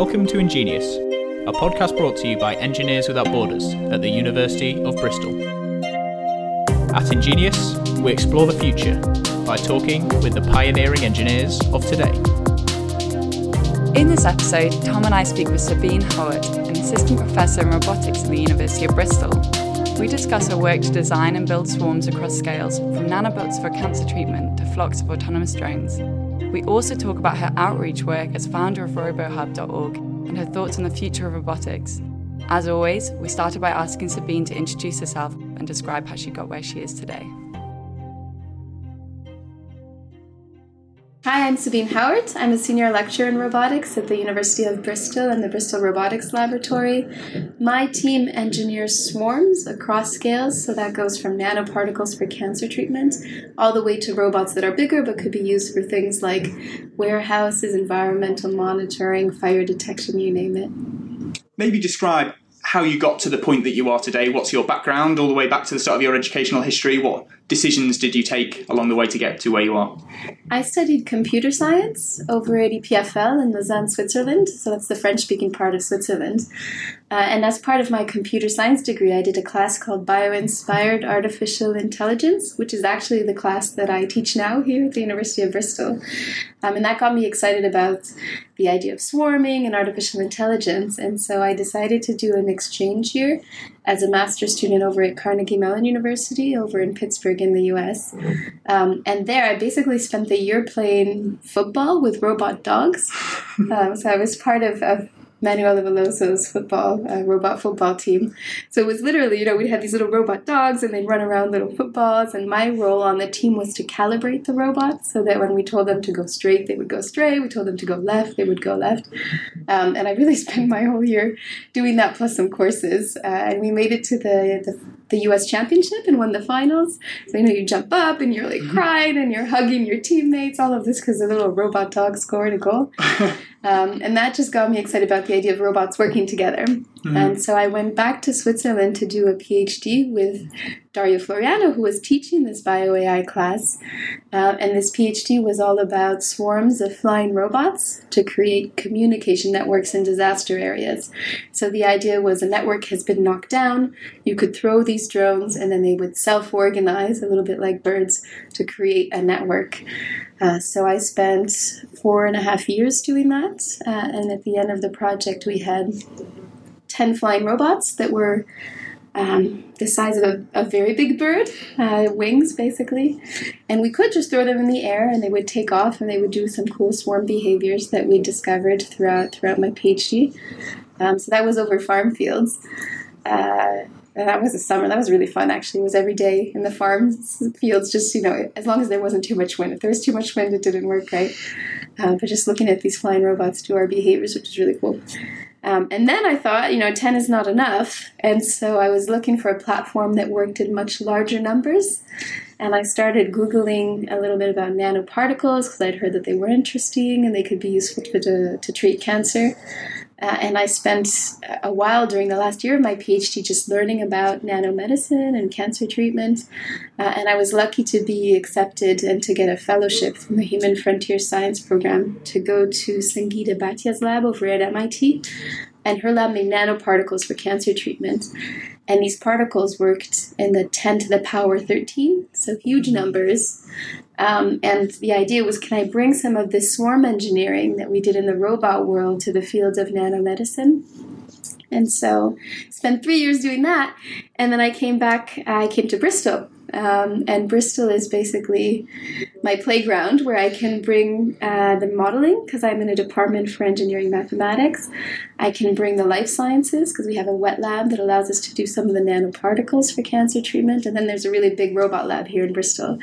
Welcome to Ingenious, a podcast brought to you by Engineers Without Borders at the University of Bristol. At Ingenious, we explore the future by talking with the pioneering engineers of today. In this episode, Tom and I speak with Sabine Hauert, an assistant professor in robotics at the University of Bristol. We discuss her work to design and build swarms across scales, from nanobots for cancer treatment to flocks of autonomous drones. We also talk about her outreach work as founder of RoboHub.org and her thoughts on the future of robotics. As always, we started by asking Sabine to introduce herself and describe how she got where she is today. Hi, I'm Sabine Hauert. I'm a senior lecturer in robotics at the University of Bristol and the Bristol Robotics Laboratory. My team engineers swarms across scales, so that goes from nanoparticles for cancer treatment all the way to robots that are bigger but could be used for things like warehouses, environmental monitoring, fire detection, you name it. Maybe describe how you got to the point that you are today. What's your background all the way back to the start of your educational history? What decisions did you take along the way to get to where you are? I studied computer science over at EPFL in Lausanne, Switzerland. So that's the French speaking part of Switzerland. Uh, and as part of my computer science degree, I did a class called Bio Inspired Artificial Intelligence, which is actually the class that I teach now here at the University of Bristol. Um, and that got me excited about the idea of swarming and artificial intelligence. And so I decided to do an exchange year as a master's student over at Carnegie Mellon University over in Pittsburgh in the US. Um, and there I basically spent the year playing football with robot dogs. Um, so I was part of, of Manuela Veloso's football, uh, robot football team. So it was literally, you know, we had these little robot dogs and they'd run around little footballs. And my role on the team was to calibrate the robots so that when we told them to go straight, they would go straight. We told them to go left, they would go left. Um, and I really spent my whole year doing that plus some courses. Uh, and we made it to the, the, the US championship and won the finals. So, you know, you jump up and you're like crying and you're hugging your teammates, all of this because the little robot dog scored a goal. Um, and that just got me excited about the idea of robots working together. Mm-hmm. And so I went back to Switzerland to do a PhD with Dario Floriano, who was teaching this bio AI class. Uh, and this PhD was all about swarms of flying robots to create communication networks in disaster areas. So the idea was a network has been knocked down, you could throw these drones, and then they would self organize, a little bit like birds, to create a network. Uh, so I spent four and a half years doing that. Uh, and at the end of the project, we had 10 flying robots that were um, the size of a, a very big bird, uh, wings basically. And we could just throw them in the air and they would take off and they would do some cool swarm behaviors that we discovered throughout, throughout my PhD. Um, so that was over farm fields. Uh, that was a summer. That was really fun, actually. It was every day in the farm fields, just, you know, as long as there wasn't too much wind. If there was too much wind, it didn't work right. Uh, but just looking at these flying robots do our behaviors, which is really cool. Um, and then I thought, you know, 10 is not enough. And so I was looking for a platform that worked in much larger numbers. And I started Googling a little bit about nanoparticles because I'd heard that they were interesting and they could be useful to, to treat cancer. Uh, and I spent a while during the last year of my PhD just learning about nanomedicine and cancer treatment. Uh, and I was lucky to be accepted and to get a fellowship from the Human Frontier Science Program to go to Sangeeta Bhatia's lab over at MIT. And her lab made nanoparticles for cancer treatment. And these particles worked in the 10 to the power 13, so huge numbers. Um, and the idea was can I bring some of this swarm engineering that we did in the robot world to the field of nanomedicine? And so spent three years doing that. And then I came back, I came to Bristol um, and Bristol is basically my playground where I can bring uh, the modeling because I'm in a department for engineering mathematics. I can bring the life sciences because we have a wet lab that allows us to do some of the nanoparticles for cancer treatment. And then there's a really big robot lab here in Bristol.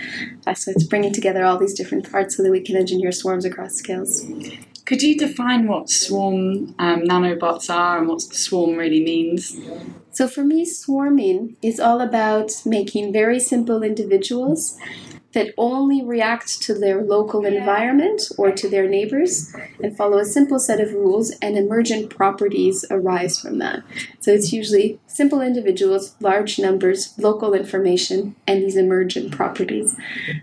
Uh, so it's bringing together all these different parts so that we can engineer swarms across scales. Could you define what swarm um, nanobots are and what swarm really means? So for me, swarming is all about making very simple individuals that only react to their local environment or to their neighbors and follow a simple set of rules, and emergent properties arise from that. So it's usually simple individuals, large numbers, local information, and these emergent properties.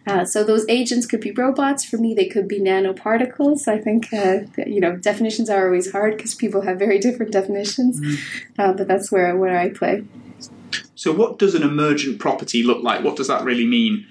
Uh, so those agents could be robots. For me, they could be nanoparticles. I think, uh, you know, definitions are always hard because people have very different definitions, uh, but that's where, where I play. So, what does an emergent property look like? What does that really mean?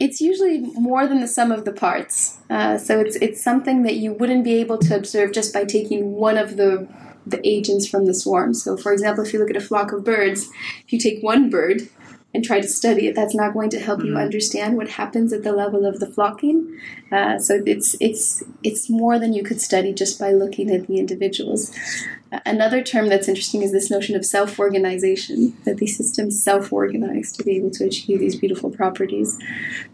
It's usually more than the sum of the parts. Uh, so it's it's something that you wouldn't be able to observe just by taking one of the the agents from the swarm. So, for example, if you look at a flock of birds, if you take one bird and try to study it, that's not going to help mm-hmm. you understand what happens at the level of the flocking. Uh, so it's it's it's more than you could study just by looking at the individuals. Another term that's interesting is this notion of self-organization that these systems self-organize to be able to achieve these beautiful properties.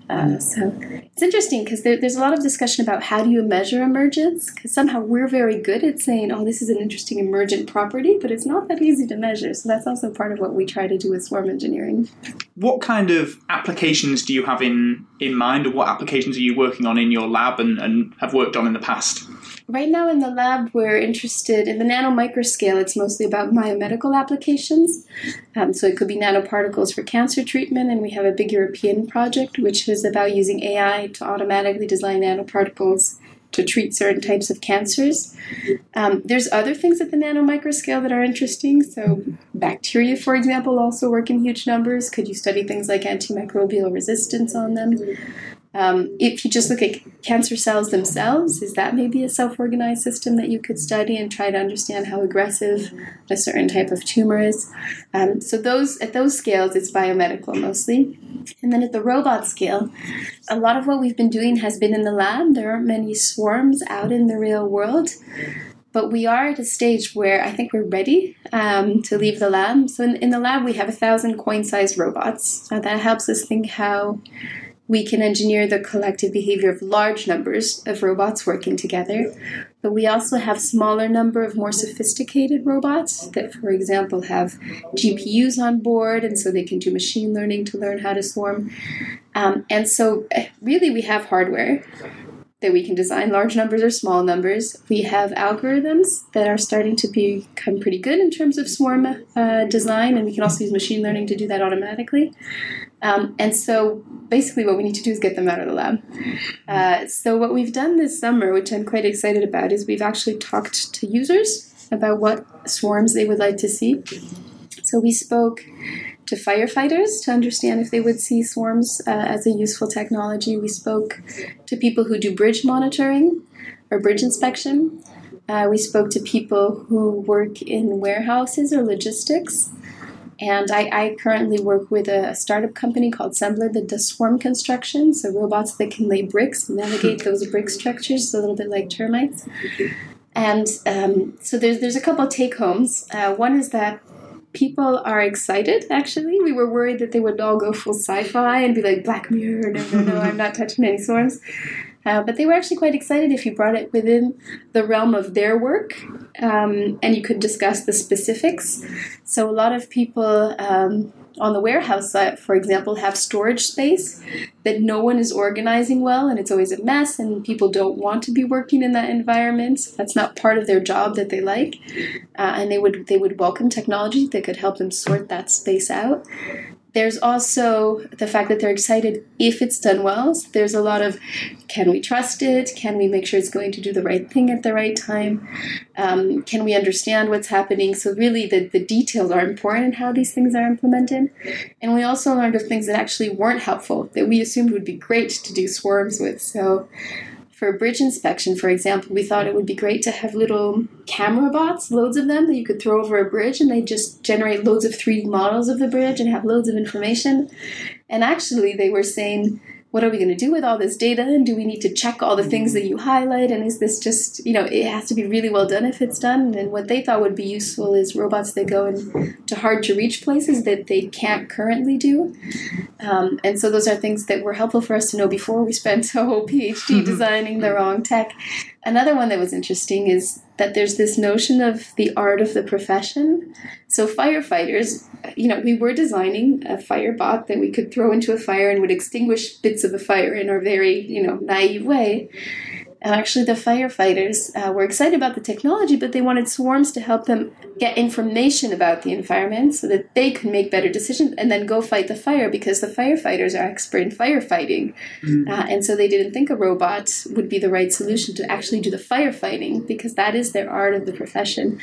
Uh, so it's interesting because there, there's a lot of discussion about how do you measure emergence because somehow we're very good at saying, oh, this is an interesting emergent property, but it's not that easy to measure. So that's also part of what we try to do with swarm engineering. What kind of applications do you have in, in mind, or what applications are you working on in your lab and, and have worked on in the past? Right now in the lab, we're interested in the nano microscale. It's mostly about biomedical applications. Um, so it could be nanoparticles for cancer treatment, and we have a big European project which is about using AI to automatically design nanoparticles to treat certain types of cancers. Um, there's other things at the nano microscale that are interesting. So, bacteria, for example, also work in huge numbers. Could you study things like antimicrobial resistance on them? Um, if you just look at cancer cells themselves, is that maybe a self organized system that you could study and try to understand how aggressive a certain type of tumor is? Um, so those at those scales, it's biomedical mostly. And then at the robot scale, a lot of what we've been doing has been in the lab. There aren't many swarms out in the real world. But we are at a stage where I think we're ready um, to leave the lab. So in, in the lab, we have a thousand coin-sized robots. Uh, that helps us think how we can engineer the collective behavior of large numbers of robots working together, but we also have smaller number of more sophisticated robots that, for example, have GPUs on board, and so they can do machine learning to learn how to swarm. Um, and so, eh, really, we have hardware that we can design large numbers or small numbers. We have algorithms that are starting to become pretty good in terms of swarm uh, design, and we can also use machine learning to do that automatically. Um, and so basically, what we need to do is get them out of the lab. Uh, so, what we've done this summer, which I'm quite excited about, is we've actually talked to users about what swarms they would like to see. So, we spoke to firefighters to understand if they would see swarms uh, as a useful technology. We spoke to people who do bridge monitoring or bridge inspection. Uh, we spoke to people who work in warehouses or logistics. And I, I, currently work with a startup company called Sembler that does swarm construction, so robots that can lay bricks navigate those brick structures, a little bit like termites. And um, so there's there's a couple of take homes. Uh, one is that people are excited. Actually, we were worried that they would all go full sci-fi and be like Black Mirror. No, no, no, I'm not touching any swarms. Uh, but they were actually quite excited if you brought it within the realm of their work um, and you could discuss the specifics. So, a lot of people um, on the warehouse side, for example, have storage space that no one is organizing well and it's always a mess and people don't want to be working in that environment. That's not part of their job that they like. Uh, and they would they would welcome technology that could help them sort that space out there's also the fact that they're excited if it's done well. So there's a lot of can we trust it? Can we make sure it's going to do the right thing at the right time? Um, can we understand what's happening? So, really, the, the details are important in how these things are implemented. And we also learned of things that actually weren't helpful that we assumed would be great to do swarms with. So, for bridge inspection, for example, we thought it would be great to have little camera bots, loads of them, that you could throw over a bridge and they just generate loads of 3D models of the bridge and have loads of information. And actually, they were saying what are we going to do with all this data? And do we need to check all the things that you highlight? And is this just you know it has to be really well done if it's done? And what they thought would be useful is robots that go into hard to reach places that they can't currently do. Um, and so those are things that were helpful for us to know before we spent a whole phd designing the wrong tech another one that was interesting is that there's this notion of the art of the profession. So firefighters, you know, we were designing a fire bot that we could throw into a fire and would extinguish bits of a fire in our very, you know, naive way. And actually, the firefighters uh, were excited about the technology, but they wanted swarms to help them get information about the environment so that they could make better decisions and then go fight the fire because the firefighters are expert in firefighting. Mm. Uh, and so they didn't think a robot would be the right solution to actually do the firefighting because that is their art of the profession.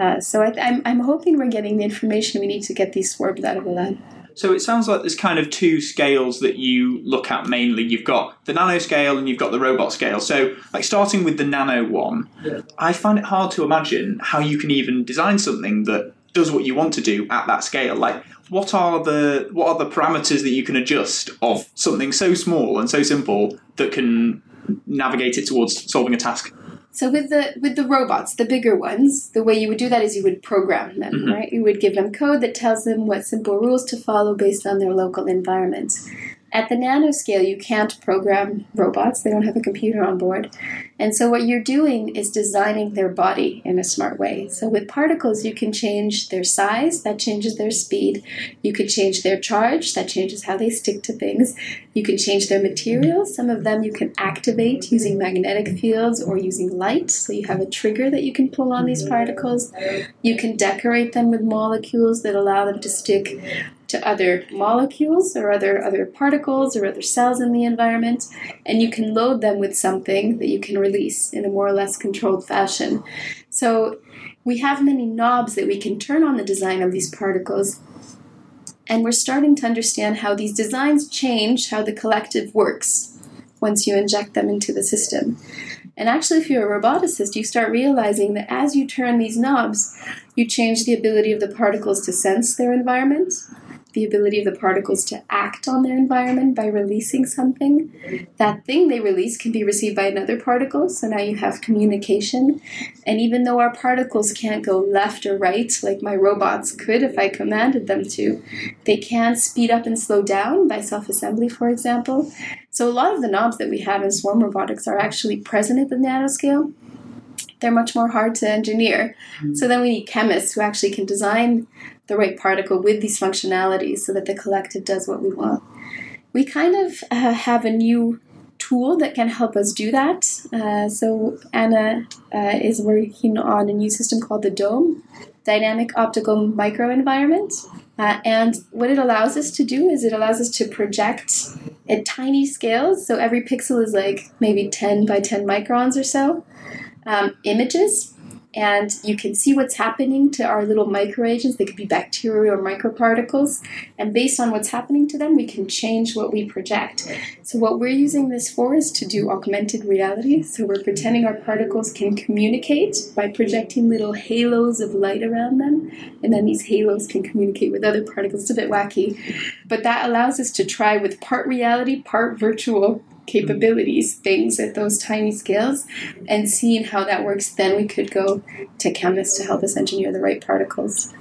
Uh, so I, I'm, I'm hoping we're getting the information we need to get these swarms out of the lab. So it sounds like there's kind of two scales that you look at mainly. You've got the nano scale and you've got the robot scale. So, like starting with the nano one, yeah. I find it hard to imagine how you can even design something that does what you want to do at that scale. Like, what are the what are the parameters that you can adjust of something so small and so simple that can navigate it towards solving a task? So with the with the robots, the bigger ones, the way you would do that is you would program them, mm-hmm. right? You would give them code that tells them what simple rules to follow based on their local environment. At the nanoscale, you can't program robots, they don't have a computer on board. And so, what you're doing is designing their body in a smart way. So, with particles, you can change their size, that changes their speed. You can change their charge, that changes how they stick to things. You can change their materials. Some of them you can activate using magnetic fields or using light. So, you have a trigger that you can pull on these particles. You can decorate them with molecules that allow them to stick to other molecules or other other particles or other cells in the environment and you can load them with something that you can release in a more or less controlled fashion. So we have many knobs that we can turn on the design of these particles and we're starting to understand how these designs change how the collective works once you inject them into the system. And actually, if you're a roboticist, you start realizing that as you turn these knobs, you change the ability of the particles to sense their environment, the ability of the particles to act on their environment by releasing something. That thing they release can be received by another particle, so now you have communication. And even though our particles can't go left or right like my robots could if I commanded them to, they can speed up and slow down by self assembly, for example. So a lot of the knobs that we have in swarm robotics are actually present at the nanoscale they're much more hard to engineer. Mm-hmm. So then we need chemists who actually can design the right particle with these functionalities so that the collective does what we want. We kind of uh, have a new tool that can help us do that. Uh, so Anna uh, is working on a new system called the DOME, Dynamic Optical Microenvironment. Uh, and what it allows us to do is it allows us to project at tiny scales. So every pixel is like maybe 10 by 10 microns or so. Um, images and you can see what's happening to our little microagents. They could be bacteria or microparticles, and based on what's happening to them, we can change what we project. So, what we're using this for is to do augmented reality. So, we're pretending our particles can communicate by projecting little halos of light around them, and then these halos can communicate with other particles. It's a bit wacky, but that allows us to try with part reality, part virtual capabilities, things at those tiny scales, and seeing how that works, then we could go to chemists to help us engineer the right particles.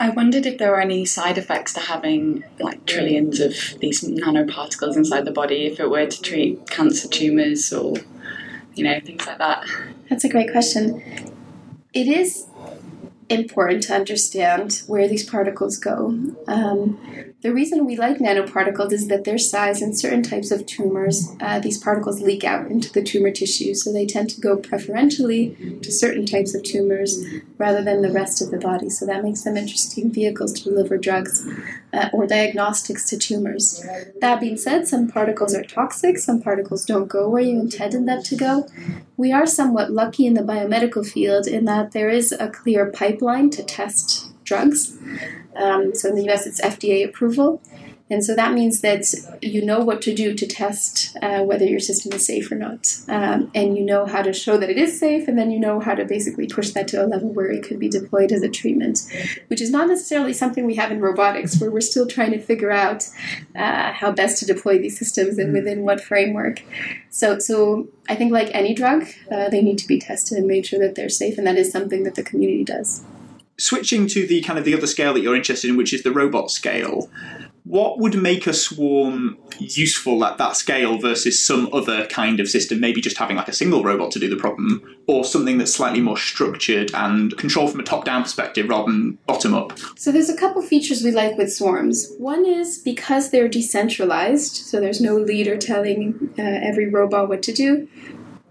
I wondered if there were any side effects to having like trillions of these nanoparticles inside the body if it were to treat cancer tumours or, you know, things like that. That's a great question. It is important to understand where these particles go. Um, the reason we like nanoparticles is that their size and certain types of tumors, uh, these particles leak out into the tumor tissue, so they tend to go preferentially to certain types of tumors rather than the rest of the body. So that makes them interesting vehicles to deliver drugs uh, or diagnostics to tumors. That being said, some particles are toxic, some particles don't go where you intended them to go. We are somewhat lucky in the biomedical field in that there is a clear pipeline to test drugs. Um, so in the US, it's FDA approval. And so that means that you know what to do to test uh, whether your system is safe or not. Um, and you know how to show that it is safe, and then you know how to basically push that to a level where it could be deployed as a treatment, which is not necessarily something we have in robotics, where we're still trying to figure out uh, how best to deploy these systems and within what framework. So, so I think, like any drug, uh, they need to be tested and made sure that they're safe, and that is something that the community does switching to the kind of the other scale that you're interested in, which is the robot scale, what would make a swarm useful at that scale versus some other kind of system, maybe just having like a single robot to do the problem, or something that's slightly more structured and controlled from a top down perspective rather than bottom up? So there's a couple features we like with swarms. One is because they're decentralized, so there's no leader telling uh, every robot what to do.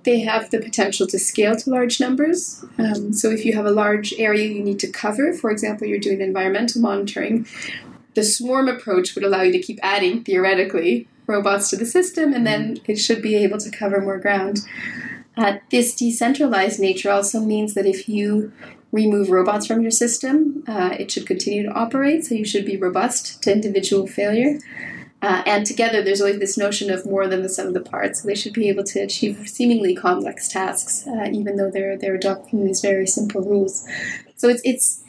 They have the potential to scale to large numbers. Um, so, if you have a large area you need to cover, for example, you're doing environmental monitoring, the swarm approach would allow you to keep adding, theoretically, robots to the system, and then it should be able to cover more ground. Uh, this decentralized nature also means that if you remove robots from your system, uh, it should continue to operate, so you should be robust to individual failure. Uh, and together, there's always this notion of more than the sum of the parts. So they should be able to achieve seemingly complex tasks, uh, even though they're they're adopting these very simple rules. So it's it's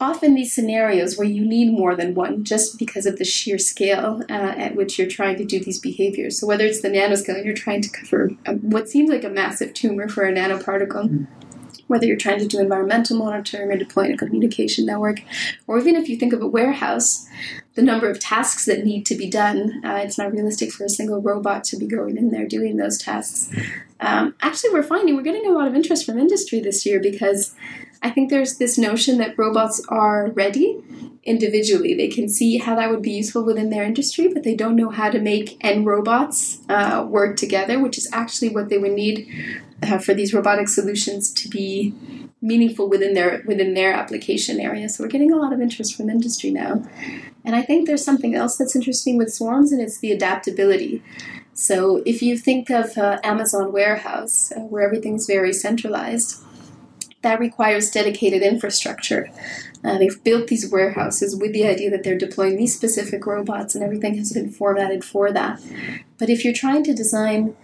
often these scenarios where you need more than one just because of the sheer scale uh, at which you're trying to do these behaviors. So whether it's the nanoscale you're trying to cover a, what seems like a massive tumor for a nanoparticle, mm. Whether you're trying to do environmental monitoring or deploying a communication network, or even if you think of a warehouse, the number of tasks that need to be done, uh, it's not realistic for a single robot to be going in there doing those tasks. Um, actually, we're finding we're getting a lot of interest from industry this year because I think there's this notion that robots are ready individually. They can see how that would be useful within their industry, but they don't know how to make N robots uh, work together, which is actually what they would need uh, for these robotic solutions to be meaningful within their within their application area. So we're getting a lot of interest from industry now. And I think there's something else that's interesting with swarms, and it's the adaptability. So if you think of uh, Amazon warehouse, uh, where everything's very centralized, that requires dedicated infrastructure. Uh, they've built these warehouses with the idea that they're deploying these specific robots, and everything has been formatted for that. But if you're trying to design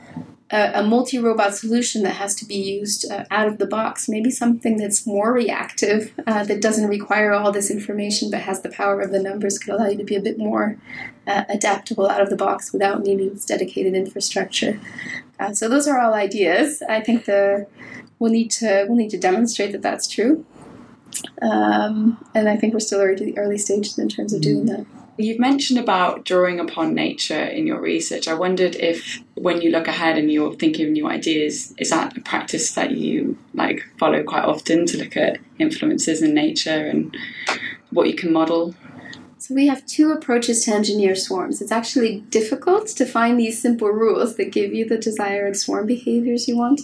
a, a multi robot solution that has to be used uh, out of the box, maybe something that's more reactive, uh, that doesn't require all this information but has the power of the numbers, could allow you to be a bit more uh, adaptable out of the box without needing this dedicated infrastructure. Uh, so those are all ideas. I think the we'll need to we'll need to demonstrate that that's true. Um, and I think we're still early, early stages in terms of doing that. You've mentioned about drawing upon nature in your research. I wondered if, when you look ahead and you're thinking of new ideas, is that a practice that you like follow quite often to look at influences in nature and what you can model? So we have two approaches to engineer swarms. It's actually difficult to find these simple rules that give you the desired swarm behaviors you want.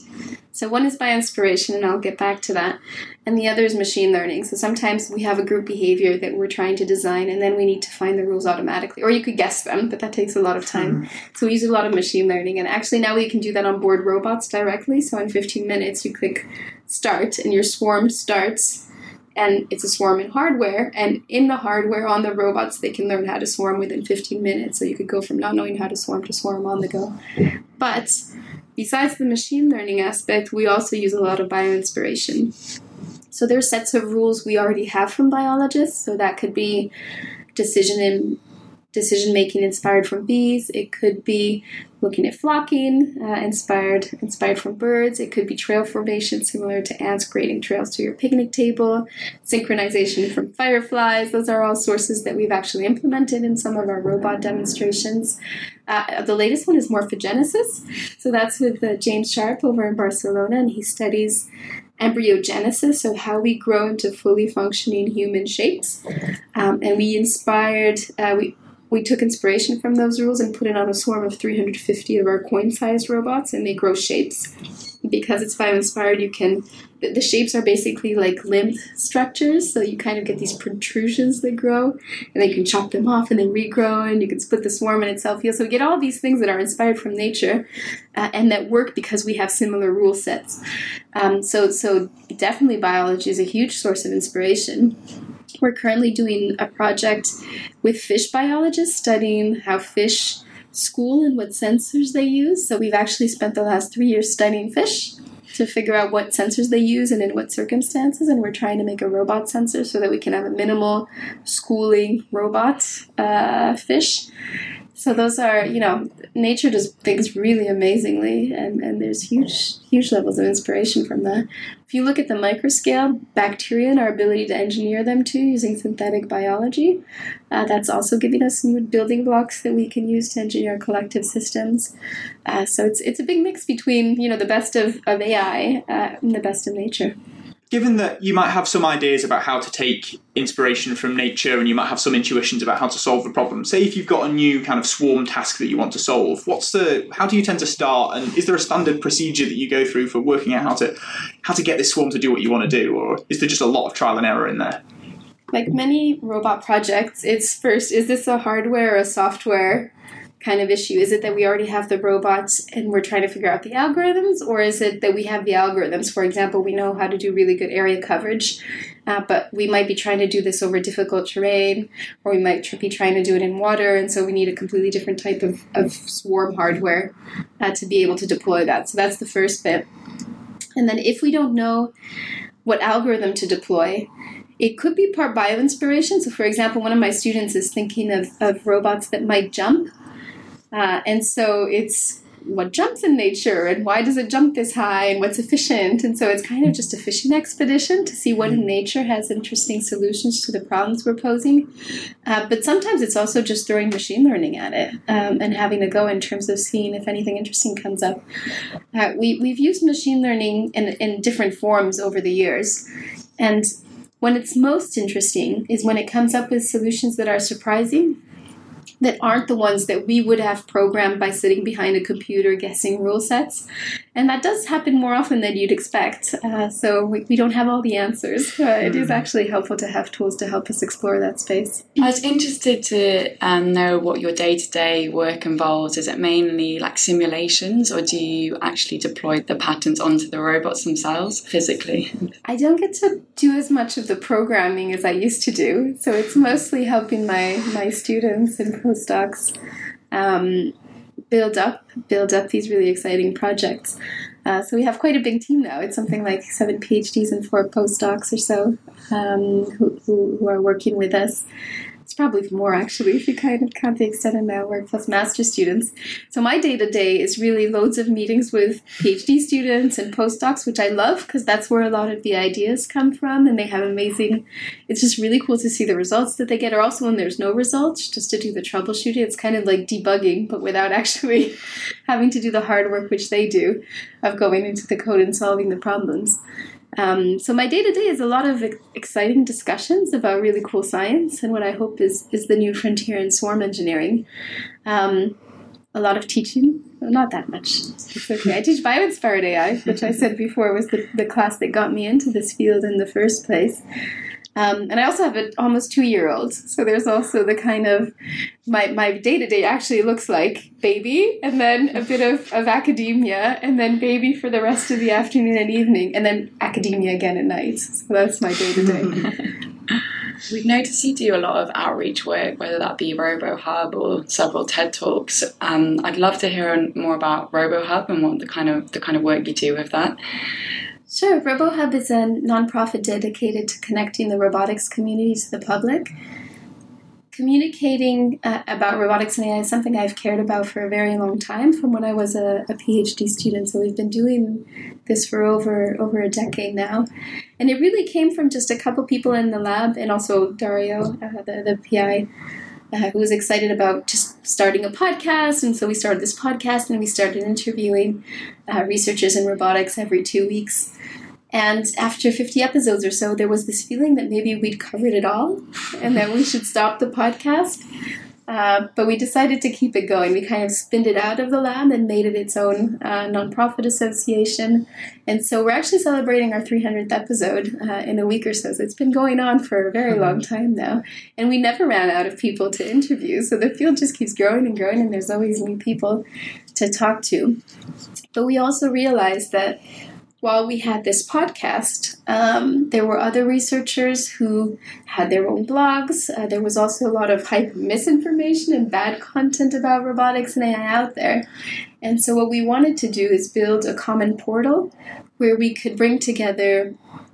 So one is by inspiration, and I'll get back to that. And the other is machine learning. So sometimes we have a group behavior that we're trying to design, and then we need to find the rules automatically. Or you could guess them, but that takes a lot of time. Mm-hmm. So we use a lot of machine learning. And actually now we can do that on board robots directly. So in 15 minutes, you click start, and your swarm starts and it's a swarm in hardware and in the hardware on the robots they can learn how to swarm within 15 minutes. So you could go from not knowing how to swarm to swarm on the go. But besides the machine learning aspect we also use a lot of bioinspiration. So there's sets of rules we already have from biologists. So that could be decision in decision making inspired from bees. It could be looking at flocking, uh, inspired inspired from birds. It could be trail formation, similar to ants creating trails to your picnic table. Synchronization from fireflies. Those are all sources that we've actually implemented in some of our robot demonstrations. Uh, the latest one is morphogenesis. So that's with uh, James Sharpe over in Barcelona, and he studies embryogenesis, so how we grow into fully functioning human shapes. Um, and we inspired, uh, we we took inspiration from those rules and put it on a swarm of 350 of our coin-sized robots, and they grow shapes. Because it's bio-inspired, you can the shapes are basically like limb structures, so you kind of get these protrusions that grow, and you can chop them off and then regrow, and you can split the swarm in itself. So we get all these things that are inspired from nature, uh, and that work because we have similar rule sets. Um, so, so definitely biology is a huge source of inspiration. We're currently doing a project with fish biologists studying how fish school and what sensors they use. So we've actually spent the last three years studying fish to figure out what sensors they use and in what circumstances. And we're trying to make a robot sensor so that we can have a minimal schooling robot uh, fish. So those are, you know, nature does things really amazingly, and, and there's huge, huge levels of inspiration from that. If you look at the microscale, bacteria and our ability to engineer them too using synthetic biology, uh, that's also giving us new building blocks that we can use to engineer collective systems. Uh, so it's it's a big mix between you know the best of, of AI uh, and the best of nature given that you might have some ideas about how to take inspiration from nature and you might have some intuitions about how to solve the problem say if you've got a new kind of swarm task that you want to solve what's the how do you tend to start? And is there a standard procedure that you go through for working out how to how to get this swarm to do what you want to do? Or is there just a lot of trial and error in there? Like many robot projects it's first is this a hardware or a software kind of issue? Is it that we already have the robots and we're trying to figure out the algorithms, or is it that we have the algorithms? For example, we know how to do really good area coverage, uh, but we might be trying to do this over difficult terrain, or we might be trying to do it in water, and so we need a completely different type of, of swarm hardware uh, to be able to deploy that. So that's the first bit. And then if we don't know what algorithm to deploy, it could be part bio inspiration. So, for example, one of my students is thinking of, of robots that might jump. Uh, and so it's what jumps in nature and why does it jump this high and what's efficient. And so it's kind of just a fishing expedition to see what in nature has interesting solutions to the problems we're posing. Uh, but sometimes it's also just throwing machine learning at it um, and having a go in terms of seeing if anything interesting comes up. Uh, we, we've used machine learning in, in different forms over the years. And when it's most interesting is when it comes up with solutions that are surprising that aren't the ones that we would have programmed by sitting behind a computer guessing rule sets. And that does happen more often than you'd expect. Uh, so we, we, don't have all the answers. Uh, it is hmm. actually helpful to have tools to help us explore that space. I was interested to um, know what your day to day work involves. Is it mainly like simulations, or do you actually deploy the patterns onto the robots themselves physically? I don't get to do as much of the programming as I used to do. So it's mostly helping my, my students and postdocs um, build up build up these really exciting projects. Uh, so we have quite a big team now. It's something like seven PhDs and four postdocs or so um, who, who, who, are working with us, it's probably more actually if you kind of count the extended network plus master students. So my day to day is really loads of meetings with PhD students and postdocs, which I love because that's where a lot of the ideas come from, and they have amazing. It's just really cool to see the results that they get, or also when there's no results, just to do the troubleshooting. It's kind of like debugging, but without actually having to do the hard work which they do of going into the code and solving the problems. Um, so my day to day is a lot of exciting discussions about really cool science and what I hope is is the new frontier in swarm engineering. Um, a lot of teaching, well, not that much. It's okay. I teach bio-inspired AI, which I said before was the, the class that got me into this field in the first place. Um, and I also have an almost two year old. So there's also the kind of my my day to day actually looks like baby and then a bit of, of academia and then baby for the rest of the afternoon and evening and then academia again at night. So that's my day to day. We've noticed you do a lot of outreach work, whether that be RoboHub or several TED Talks. Um, I'd love to hear more about RoboHub and what the kind of the kind of work you do with that. Sure. RoboHub is a nonprofit dedicated to connecting the robotics community to the public. Communicating uh, about robotics and AI is something I've cared about for a very long time, from when I was a, a, PhD student. So we've been doing this for over over a decade now, and it really came from just a couple people in the lab, and also Dario, uh, the the PI, uh, who was excited about just starting a podcast. And so we started this podcast and we started interviewing uh, researchers in robotics every two weeks. And after 50 episodes or so, there was this feeling that maybe we'd covered it all and that we should stop the podcast. Uh, but we decided to keep it going. We kind of spinned it out of the lab and made it its own uh, nonprofit association. And so we're actually celebrating our 300th episode uh, in a week or so. So it's been going on for a very long mm-hmm. time now. And we never ran out of people to interview. So the field just keeps growing and growing, and there's always new people to talk to. But we also realized that while we had this podcast, um, there were other researchers who had their own blogs. Uh, there was also a lot of hype misinformation and bad content about robotics and AI out there. And so, what we wanted to do is build a common portal where we could bring together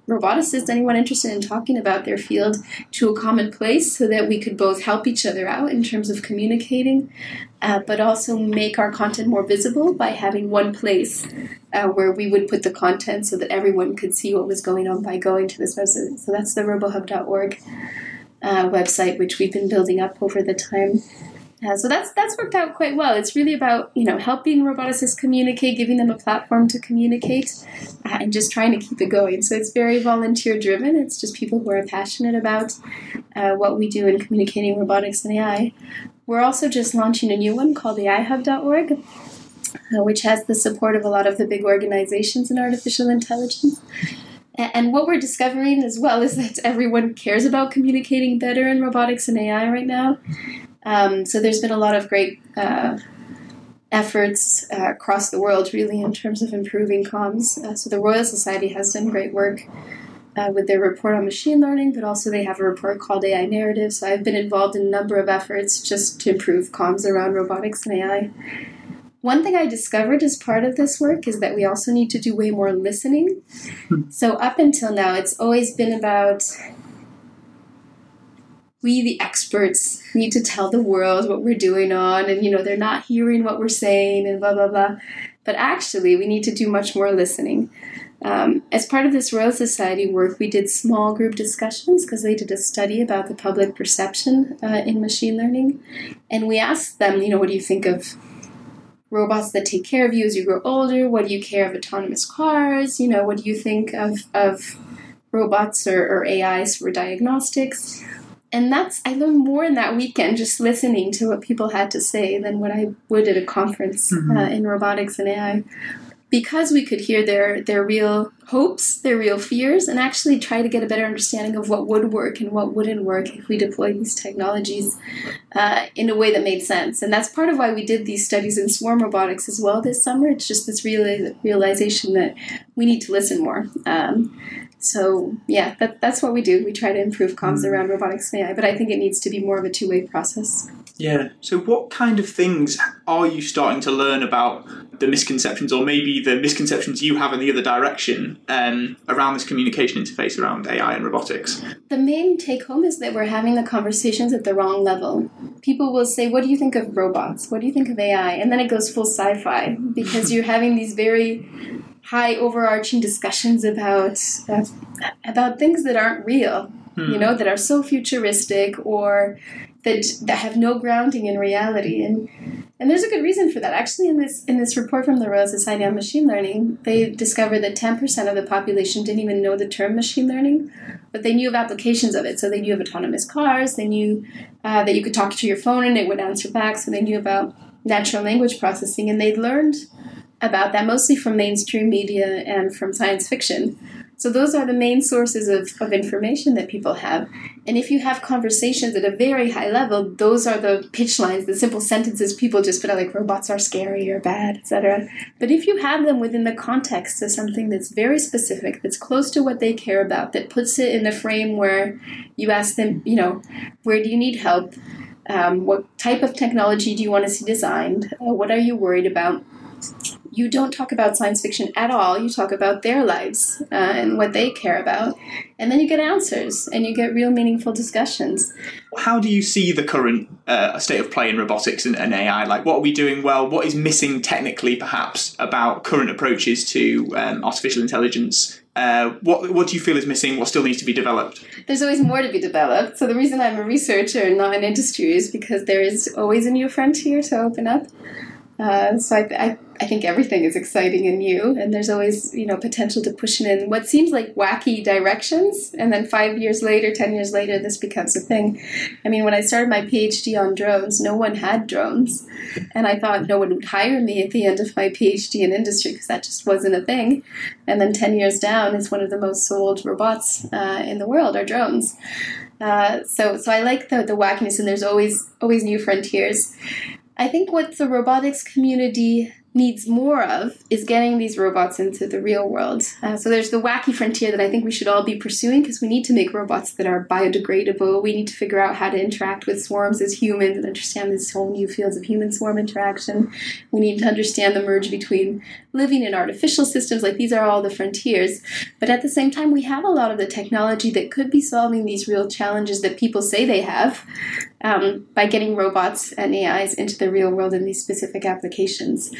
roboticists, anyone interested in talking about their field, to a common place so that we could both help each other out in terms of communicating, uh, but also make our content more visible by having one place uh, where we would put the content so that everyone could see what was going on by going to this website. So that's the robohub.org uh, website, which we've been building up over the time. Uh, so that's that's worked out quite well. It's really about you know helping roboticists communicate, giving them a platform to communicate, uh, and just trying to keep it going. So it's very volunteer driven. It's just people who are passionate about uh, what we do in communicating robotics and AI. We're also just launching a new one called AIHub.org, uh, which has the support of a lot of the big organizations in artificial intelligence. And what we're discovering as well is that everyone cares about communicating better in robotics and AI right now. Um, so there's been a lot of great uh, efforts uh, across the world, really, in terms of improving comms. Uh, so the Royal Society has done great work uh, with their report on machine learning, but also they have a report called AI Narrative. So I've been involved in a number of efforts just to improve comms around robotics and AI. One thing I discovered as part of this work is that we also need to do way more listening. so, up until now, it's always been about we, the experts, need to tell the world what we're doing on, and you know, they're not hearing what we're saying, and blah, blah, blah. But actually, we need to do much more listening. Um, as part of this Royal Society work, we did small group discussions because they did a study about the public perception uh, in machine learning. And we asked them, you know, what do you think of robots that take care of you as you grow older? What do you care of autonomous cars? You know, what do you think of, of robots or, or AIs for diagnostics? And that's, I learned more in that weekend just listening to what people had to say than what I would at a conference mm-hmm. uh, in robotics and AI because we could hear their their real hopes, their real fears, and actually try to get a better understanding of what would work and what wouldn't work if we deployed these technologies uh, in a way that made sense. And that's part of why we did these studies in swarm robotics as well this summer. It's just this real, realization that we need to listen more. Um, so yeah, that, that's what we do. We try to improve comms mm. around robotics and AI, but I think it needs to be more of a two way process. Yeah. So, what kind of things are you starting to learn about the misconceptions, or maybe the misconceptions you have in the other direction um, around this communication interface around AI and robotics? The main take home is that we're having the conversations at the wrong level. People will say, What do you think of robots? What do you think of AI? And then it goes full sci fi because you're having these very high overarching discussions about uh, about things that aren't real hmm. you know that are so futuristic or that that have no grounding in reality. And and there's a good reason for that. Actually in this in this report from the royal society on machine learning they discovered that 10% of the population didn't even know the term machine learning but they knew of applications of it. So they knew of autonomous cars they knew uh, that you could talk to your phone and it would answer back. So they knew about natural language processing and they'd learned about that mostly from mainstream media and from science fiction so those are the main sources of, of information that people have. And if you have conversations at a very high level, those are the pitch lines, the simple sentences people just put out like robots are scary or bad, etc. But if you have them within the context of something that's very specific, that's close to what they care about, that puts it in a frame where you ask them, you know, where do you need help? Um, what type of technology do you want to see designed? Uh, what are you worried about? You don't talk about science fiction at all. You talk about their lives uh, and what they care about. And then you get answers and you get real meaningful discussions. How do you see the current uh, state of play in robotics and, and, AI? Like, what are we doing well? What is missing technically, perhaps, about current approaches to um, artificial intelligence? Uh, what, what do you feel is missing? What still needs to be developed? There's always more to be developed. So, the reason I'm a researcher and not in industry is because there is always a new frontier to open up. Uh, so I, I, I, think everything is exciting and new, and there's always you know potential to push in what seems like wacky directions, and then five years later, ten years later, this becomes a thing. I mean, when I started my PhD on drones, no one had drones, and I thought no one would hire me at the end of my PhD in industry because that just wasn't a thing. And then ten years down, it's one of the most sold robots uh, in the world are drones. Uh, so, so I like the the wackiness, and there's always always new frontiers. I think what the robotics community needs more of is getting these robots into the real world. Uh, so there's the wacky frontier that I think we should all be pursuing because we need to make robots that are biodegradable. We need to figure out how to interact with swarms as humans and understand these whole new fields of human swarm interaction. We need to understand the merge between living in artificial systems. Like these are all the frontiers. But at the same time, we have a lot of the technology that could be solving these real challenges that people say they have um, by getting robots and AIs into the real world in these specific applications.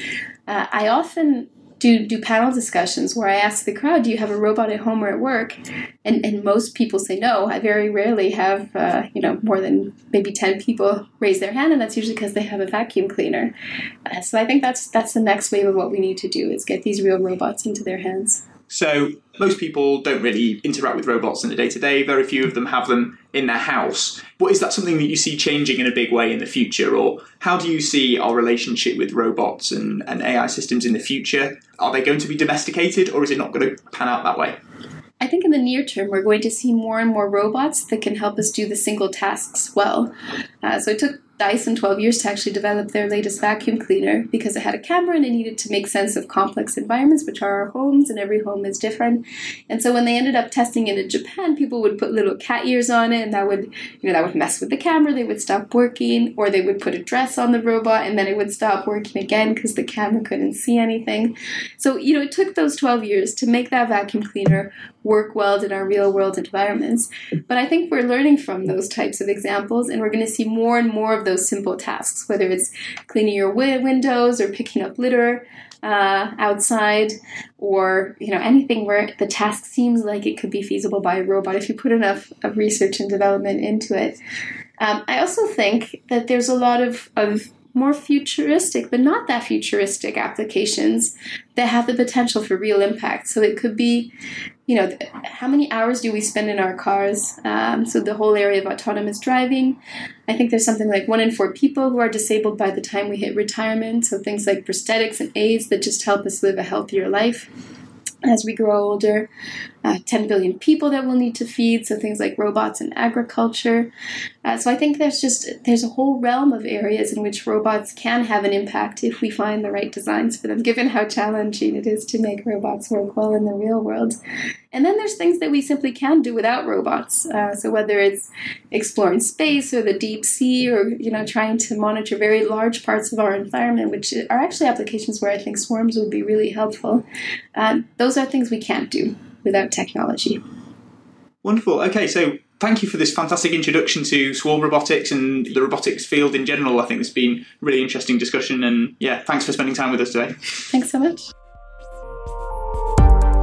Uh, I often do do panel discussions where I ask the crowd, "Do you have a robot at home or at work?" And and most people say no. I very rarely have uh, you know more than maybe ten people raise their hand, and that's usually because they have a vacuum cleaner. Uh, so I think that's that's the next wave of what we need to do is get these real robots into their hands. So most people don't really interact with robots in the day to day. Very few of them have them in their house. But is that something that you see changing in a big way in the future, or how do you see our relationship with robots and, and AI systems in the future? Are they going to be domesticated, or is it not going to pan out that way? I think in the near term, we're going to see more and more robots that can help us do the single tasks well. Uh, so it took Dyson 12 years to actually develop their latest vacuum cleaner because it had a camera and it needed to make sense of complex environments, which are our homes, and every home is different. And so when they ended up testing it in Japan, people would put little cat ears on it, and that would, you know, that would mess with the camera. They would stop working, or they would put a dress on the robot, and then it would stop working again because the camera couldn't see anything. So you know, it took those 12 years to make that vacuum cleaner work well in our real world environments. But I think we're learning from those types of examples, and we're going to see more and more of those simple tasks, whether it's cleaning your windows or picking up litter uh, outside, or you know anything where the task seems like it could be feasible by a robot if you put enough of research and development into it. Um, I also think that there's a lot of, of more futuristic, but not that futuristic applications that have the potential for real impact. So it could be, you know, how many hours do we spend in our cars? Um, so the whole area of autonomous driving. I think there's something like one in four people who are disabled by the time we hit retirement. So things like prosthetics and aids that just help us live a healthier life as we grow older uh, 10 billion people that we'll need to feed so things like robots and agriculture. Uh, so i think there's just there's a whole realm of areas in which robots can have an impact if we find the right designs for them given how challenging it is to make robots work well in the real world. And then there's things that we simply can do without robots. Uh, so whether it's exploring space or the deep sea or you know trying to monitor very large parts of our environment which are actually applications where i think swarms would be really helpful. Uh, those are things we can't do without technology. Wonderful. Okay, so thank you for this fantastic introduction to swarm robotics and the robotics field in general. I think it's been a really interesting discussion, and yeah, thanks for spending time with us today. Thanks so much.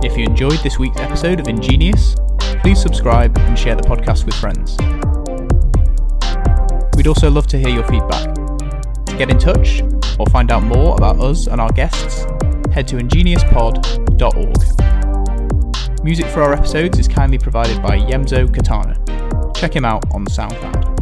If you enjoyed this week's episode of Ingenious, please subscribe and share the podcast with friends. We'd also love to hear your feedback. To get in touch or find out more about us and our guests, head to ingeniouspod.org. Music for our episodes is kindly provided by Yemzo Katana. Check him out on SoundCloud.